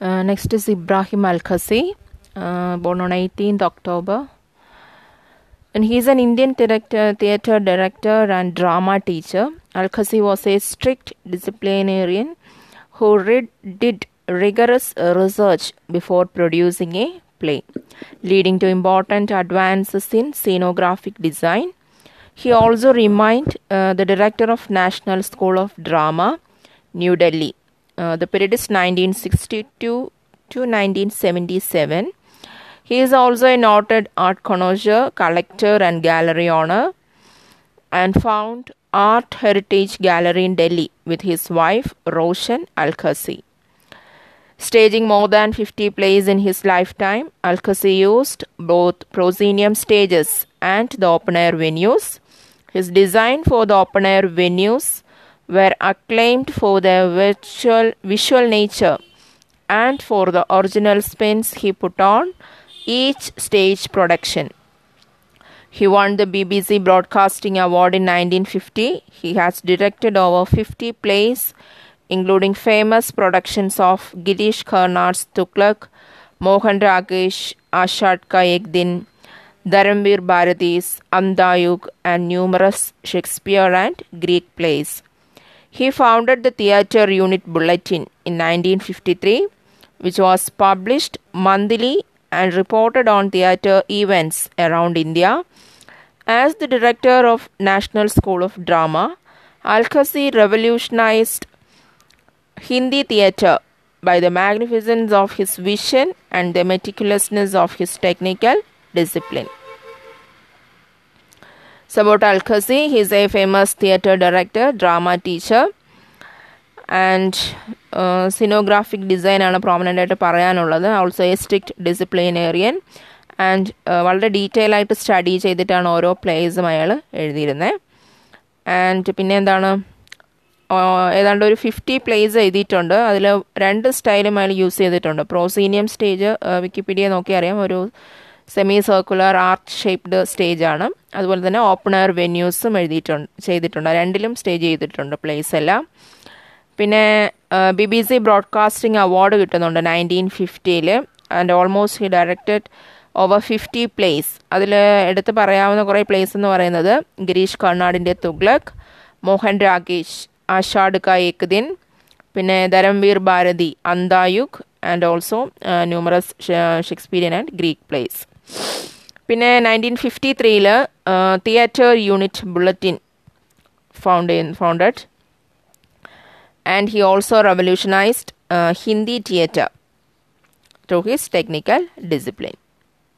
Uh, next is Ebrahim Alkazi, uh, born on 18th October. And he is an Indian director, theatre director and drama teacher. Alkazi was a strict disciplinarian who read, did rigorous research before producing a play, leading to important advances in scenographic design. He also remained uh, the director of National School of Drama, New Delhi. Uh, the period is 1962 to 1977. He is also a noted art connoisseur, collector, and gallery owner, and found Art Heritage Gallery in Delhi with his wife Roshan Al Khasi. Staging more than 50 plays in his lifetime, Alkazi used both proscenium stages and the open air venues. His design for the open air venues were acclaimed for their visual, visual nature and for the original spins he put on each stage production. He won the BBC Broadcasting Award in 1950. He has directed over 50 plays, including famous productions of Girish Karnad's Tughlaq, Mohan Rakesh, Ashad Ka Ek Din, Dharamvir Bharati's Andha Yug, and numerous Shakespeare and Greek plays. He founded the Theatre Unit Bulletin in 1953, which was published monthly and reported on theatre events around India. As the director of National School of Drama, Alkazi revolutionized Hindi theatre by the magnificence of his vision and the meticulousness of his technical discipline. So about Al Khasi, he is a famous theatre director, drama teacher, and scenographic design ആണ് prominent ആയിട്ട് പറയാനുള്ളത്. Also a strict disciplinarian and വളരെ detail ആയിട്ട് study ചെയ്തിട്ടാണ് ഓരോ പ്ലേസും അയാൾ എഴുതിയിരുന്നത് and പിന്നെ എന്താണ്? ഏതാണ്ട് ഒരു ഫിഫ്റ്റി പ്ലേസ് എഴുതിയിട്ടുണ്ട്. അതിൽ രണ്ട് സ്റ്റൈലും അയാൾ യൂസ് ചെയ്തിട്ടുണ്ട്. പ്രോസീനിയം സ്റ്റേജ് വിക്കിപീഡിയ നോക്കി അറിയാം ഒരു semi circular arc shaped stage ആണ് അതുപോലെ തന്നെ ഓപ്പൺ എയർ വെന്യൂസും എഴുതിയിട്ടുണ്ട് ചെയ്തിട്ടുണ്ട്. രണ്ടിലും സ്റ്റേജ് ചെയ്തിട്ടുണ്ട് പ്ലേസ് എല്ലാം. പിന്നെ B B C broadcasting award കിട്ടുന്നുണ്ട് nineteen ഫിഫ്റ്റിയിൽ and almost he directed over fifty plays അതിൽ എടുത്ത് പറയാവുന്ന കുറേ പ്ലേസ് എന്ന് പറയുന്നത് ഗിരീഷ് കർണാടിന്റെ തുഗ്ലക് മോഹൻ രാകേഷ് ആഷാഡ് കാ ഏക്ദിൻ പിന്നെ Dharamvir Bharati Andha Yug and also numerous Shakespearean and Greek plays പിന്നെ നയൻറ്റീൻ ഫിഫ്റ്റി ത്രീയിൽ theatre unit bulletin found founded and he also revolutionized uh, Hindi theatre through his technical discipline.